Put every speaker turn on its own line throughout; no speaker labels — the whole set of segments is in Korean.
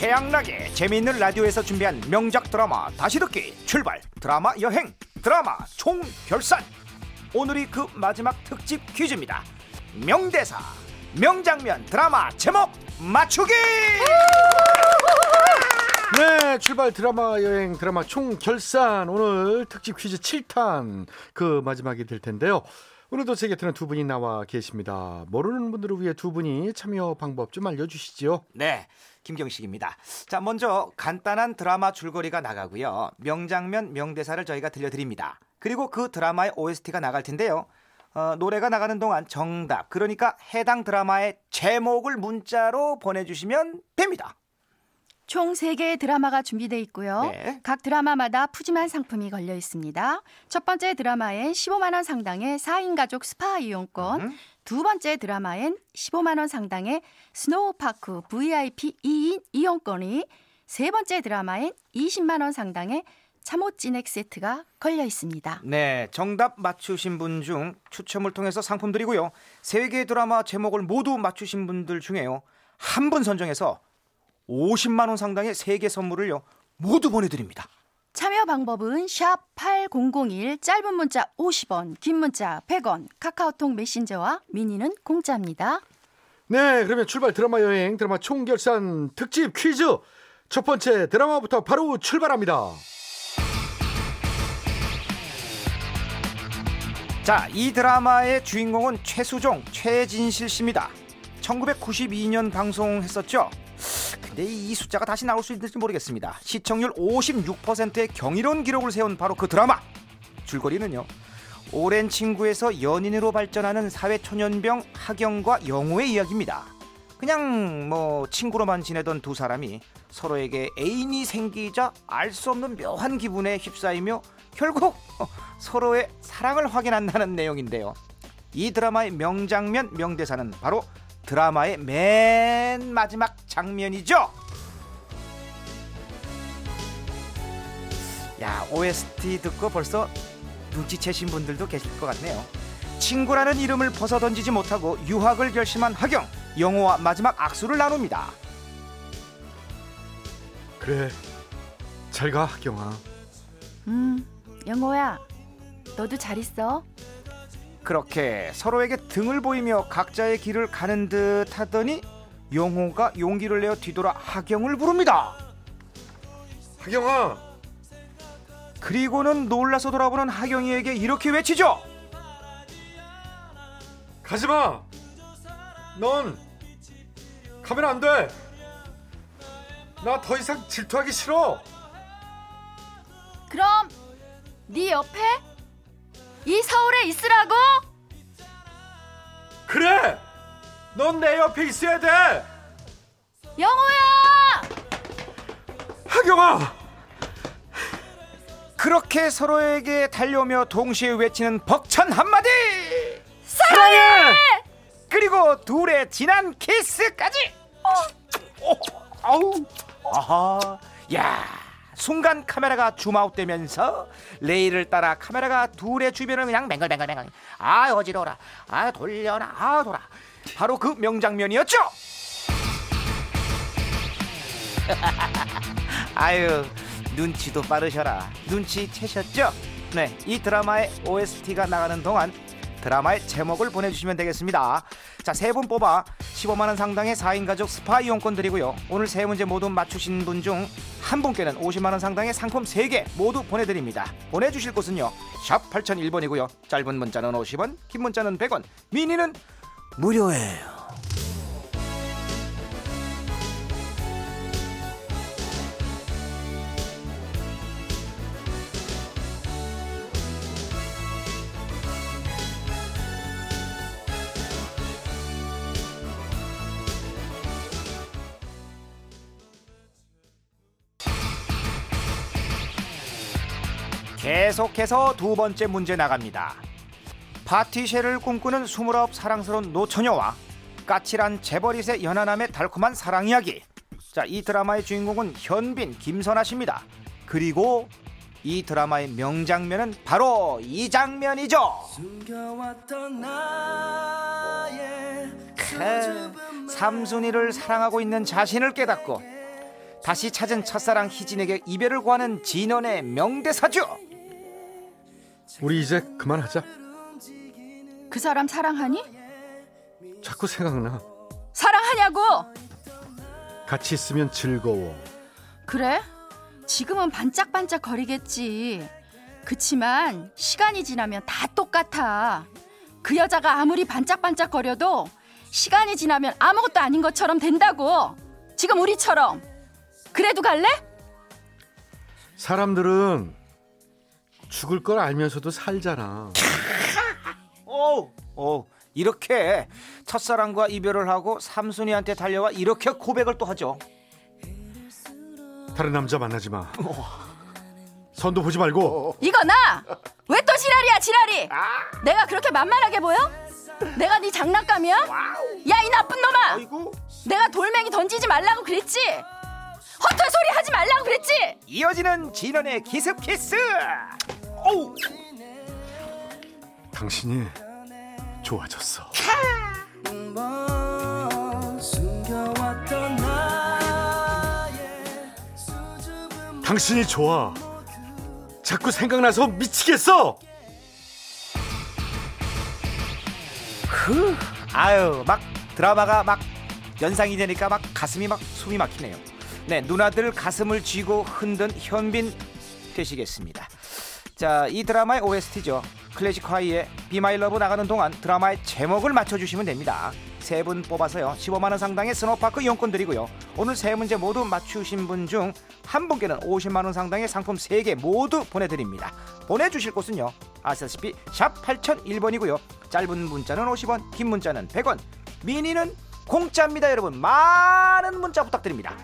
최양락의 재미있는 라디오에서 준비한 명작 드라마 다시 듣기 출발. 드라마 여행 드라마 총결산. 오늘이 그 마지막 특집 퀴즈입니다. 명대사 명장면 드라마 제목 맞추기!
네, 출발 드라마 여행 드라마 총 결산. 오늘 특집 퀴즈 7탄 그 마지막이 될 텐데요. 오늘도 제 곁에는 두 분이 나와 계십니다. 모르는 분들을 위해 두 분이 참여 방법 좀 알려주시죠.
네 김경식입니다. 자 먼저 간단한 드라마 줄거리가 나가고요. 명장면 명대사를 저희가 들려드립니다. 그리고 그 드라마의 OST가 나갈 텐데요. 어, 노래가 나가는 동안 정답 그러니까 해당 드라마의 제목을 문자로 보내주시면 됩니다
총 3개의 드라마가 준비되어 있고요.
네.
각 드라마마다 푸짐한 상품이 걸려 있습니다. 첫 번째 드라마엔 15만 원 상당의 4인 가족 스파 이용권,
음.
두 번째 드라마엔 15만 원 상당의 스노우파크 VIP 2인 이용권이, 세 번째 드라마엔 20만 원 상당의 참옻 진액 세트가 걸려 있습니다.
네, 정답 맞추신 분 중 추첨을 통해서 상품 드리고요. 세 개 드라마 제목을 모두 맞추신 분들 중에요. 한 분 선정해서 50만 원 상당의 세개 선물을요. 모두 보내 드립니다.
참여 방법은 샵 8001 짧은 문자 50원, 긴 문자 100원, 카카오톡 메신저와 미니는 공짜입니다.
네, 그러면 출발 드라마 여행 드라마 총 결산 특집 퀴즈 첫 번째 드라마부터 바로 출발합니다.
자, 이 드라마의 주인공은 최수종, 최진실 씨입니다. 1992년 방송했었죠. 근데 이 숫자가 다시 나올 수 있을지 모르겠습니다. 시청률 56%의 경이로운 기록을 세운 바로 그 드라마. 줄거리는요. 오랜 친구에서 연인으로 발전하는 사회초년병 하경과 영호의 이야기입니다. 그냥 뭐 친구로만 지내던 두 사람이 서로에게 애인이 생기자 알 수 없는 묘한 기분에 휩싸이며 결국 서로의 사랑을 확인한다는 내용인데요. 이 드라마의 명장면 명대사는 바로 드라마의 맨 마지막 장면이죠. 야 OST 듣고 벌써 눈치채신 분들도 계실 것 같네요. 친구라는 이름을 벗어던지지 못하고 유학을 결심한 하경 영호와 마지막 악수를 나눕니다.
그래, 잘 가, 경아.
음, 영호야, 너도 잘 있어.
그렇게 서로에게 등을 보이며 각자의 길을 가는 듯 하더니 영호가 용기를 내어 뒤돌아 하경을 부릅니다.
하경아,
그리고는 놀라서 돌아보는 하경이에게 이렇게 외치죠.
가지 마. 넌 가면 안 돼. 나 더 이상 질투하기 싫어.
그럼 네 옆에 이 서울에 있으라고?
그래. 넌 내 옆에 있어야 돼.
영호야!
하경아.
그렇게 서로에게 달려오며 동시에 외치는 벅찬 한마디.
사랑해.
그리고 둘의 진한 키스까지. 어, 아우, 아하, 야. 순간 카메라가 줌아웃되면서 레일을 따라 카메라가 둘의 주변을 그냥 맹글맹글맹글. 아 어지러워라. 아 돌려라. 아 돌아. 바로 그 명장면이었죠. 아유 눈치도 빠르셔라. 눈치 채셨죠? 네 이 드라마의 OST가 나가는 동안 드라마의 제목을 보내주시면 되겠습니다. 자 세 분 뽑아 15만 원 상당의 4인 가족 스파 이용권 드리고요. 오늘 세 문제 모두 맞추신 분 중 한 분께는 50만 원 상당의 상품 3개 모두 보내 드립니다. 보내 주실 곳은요. 샵 8001번이고요. 짧은 문자는 50원 긴 문자는 100원 미니는 무료예요 계속해서 두 번째 문제 나갑니다. 파티쉐를 꿈꾸는 29 사랑스러운 노처녀와 까칠한 재벌이의 연하남의 달콤한 사랑 이야기. 자, 이 드라마의 주인공은 현빈, 김선아 씨입니다. 그리고 이 드라마의 명장면은 바로 이 장면이죠. 크, 삼순이를 사랑하고 있는 자신을 깨닫고 다시 찾은 첫사랑 희진에게 이별을 구하는 진원의 명대사죠.
우리 이제 그만하자.
그 사람 사랑하니?
자꾸 생각나.
사랑하냐고!
같이 있으면 즐거워.
그래? 지금은 반짝반짝 거리겠지. 그치만 시간이 지나면 다 똑같아. 그 여자가 아무리 반짝반짝 거려도 시간이 지나면 아무것도 아닌 것처럼 된다고. 지금 우리처럼. 그래도 갈래?
사람들은 죽을 걸 알면서도 살잖아.
오, 오, 이렇게 첫사랑과 이별을 하고 삼순이한테 달려와 이렇게 고백을 또 하죠.
다른 남자 만나지 마. 선도 보지 말고.
이거 나! 왜 또 지랄이야 지랄이! 내가 그렇게 만만하게 보여? 내가 네 장난감이야? 야 이 나쁜 놈아!
아이고.
내가 돌멩이 던지지 말라고 그랬지? 헛헛 소리 하지 말라고 그랬지?
이어지는 진원의 기습 키스. 오,
당신이 좋아졌어. 당신이 좋아. 자꾸 생각나서 미치겠어.
그, 아유, 막 드라마가 막 연상이 되니까 막 가슴이 막 숨이 막히네요. 네, 누나들 가슴을 쥐고 흔든 현빈 되시겠습니다. 자, 이 드라마의 OST죠. 클래지콰이의 Be My Love 나가는 동안 드라마의 제목을 맞춰주시면 됩니다. 세 분 뽑아서요. 15만 원 상당의 스노우파크 이용권 드리고요. 오늘 세 문제 모두 맞추신 분 중 한 분께는 50만 원 상당의 상품 3개 모두 보내드립니다. 보내주실 곳은요. 아시다시피 샵 8001번이고요. 짧은 문자는 50원, 긴 문자는 100원, 미니는 공짜입니다. 여러분 많은 문자 부탁드립니다.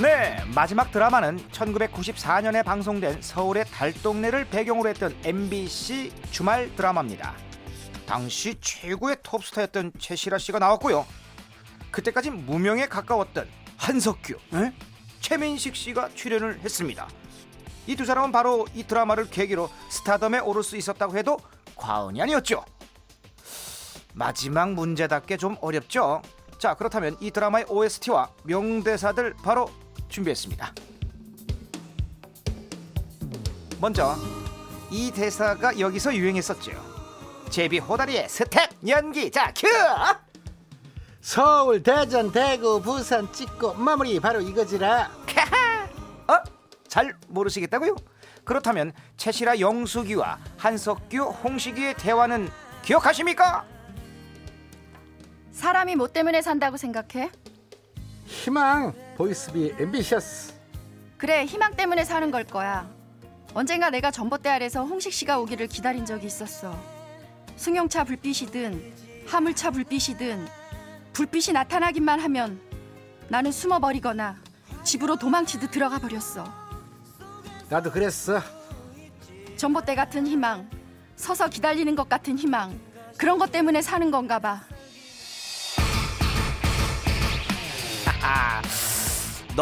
네, 마지막 드라마는 1994년에 방송된 서울의 달동네를 배경으로 했던 MBC 주말 드라마입니다. 당시 최고의 톱스타였던 최시라 씨가 나왔고요. 그때까지 무명에 가까웠던 한석규, 에? 최민식 씨가 출연을 했습니다. 이 두 사람은 바로 이 드라마를 계기로 스타덤에 오를 수 있었다고 해도 과언이 아니었죠. 마지막 문제답게 좀 어렵죠. 자 그렇다면 이 드라마의 OST와 명대사들 바로 준비했습니다. 먼저 이 대사가 여기서 유행했었죠. 제비 호다리의 스텝 연기 자 큐!
서울, 대전, 대구, 부산 찍고 마무리 바로 이거지라.
어? 잘 모르시겠다고요? 그렇다면 채시라 영숙이와 한석규 홍식이의 대화는 기억하십니까?
사람이 뭐 때문에 산다고 생각해?
희망, Boys, be ambitious.
그래 희망 때문에 사는 걸 거야. 언젠가 내가 전봇대 아래서 홍식 씨가 오기를 기다린 적이 있었어. 승용차 불빛이든 화물차 불빛이든 불빛이 나타나기만 하면 나는 숨어버리거나 집으로 도망치듯 들어가 버렸어.
나도 그랬어.
전봇대 같은 희망, 서서 기다리는 것 같은 희망, 그런 것 때문에 사는 건가 봐.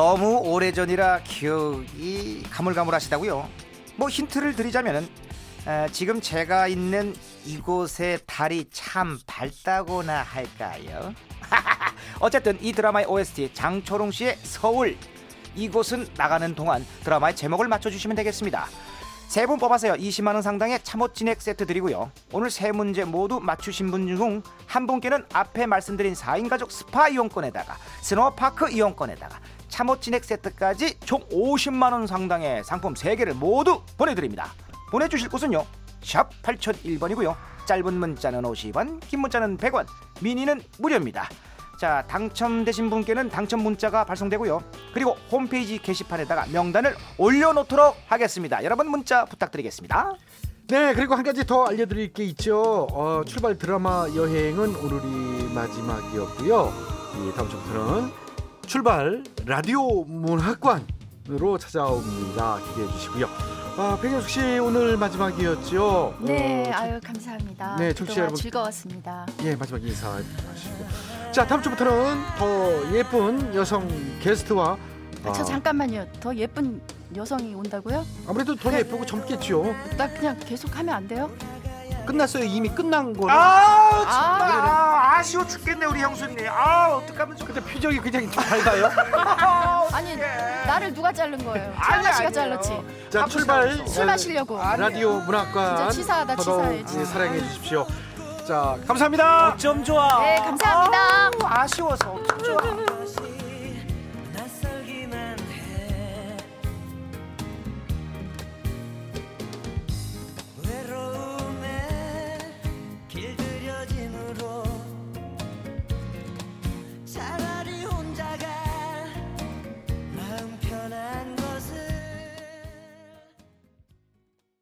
너무 오래전이라 기억이 가물가물하시다고요. 뭐 힌트를 드리자면은 에, 지금 제가 있는 이곳의 달이 참 밝다고나 할까요? 어쨌든 이 드라마의 OST 장초롱 씨의 서울 이 곡은 나가는 동안 드라마의 제목을 맞춰주시면 되겠습니다. 세 분 뽑아서요 20만 원 상당의 참옻 진액 세트 드리고요. 오늘 세 문제 모두 맞추신 분 중 한 분께는 앞에 말씀드린 4인 가족 스파 이용권에다가 스노우파크 이용권에다가 참옻 진액 세트까지 총 50만 원 상당의 상품 3개를 모두 보내드립니다. 보내주실 곳은요. 샵 8001번이고요. 짧은 문자는 50원, 긴 문자는 100원, 미니는 무료입니다. 자, 당첨되신 분께는 당첨 문자가 발송되고요. 그리고 홈페이지 게시판에다가 명단을 올려놓도록 하겠습니다. 여러분 문자 부탁드리겠습니다.
네, 그리고 한 가지 더 알려드릴 게 있죠. 어, 출발 드라마 여행은 오늘이 마지막이었고요. 이 다음 주부터는 출발 라디오 문학관으로 찾아옵니다. 기대해 주시고요. 아, 백현숙 씨 오늘 마지막이었죠?
네,
어,
아유 감사합니다.
네,
네,
청취자 여러분.
즐거웠습니다.
예, 마지막 인사하시고. 자, 다음 주부터는 더 예쁜 여성 게스트와
아, 저
아,
잠깐만요. 더 예쁜 여성이 온다고요?
아무래도 더 예쁘고 젊겠죠.
나 그냥 계속 하면 안 돼요?
끝났어요. 이미 끝난 거는.
아 정말
아.
아, 아쉬워 죽겠네 우리 형수님. 아 어떡하면 좋
근데 표정이 좀 밝아요.
아니 나를 누가 자른 거예요?
아니,
차마 씨가
아니에요.
잘랐지.
자, 출발.
술 마시려고.
아,
라디오 문학관
진짜 치사하다,
더더욱
치사해,
예, 사랑해 주십시오. 자, 감사합니다.
어쩜 좋아.
네, 감사합니다.
아우, 아쉬워서 어쩜 좋아.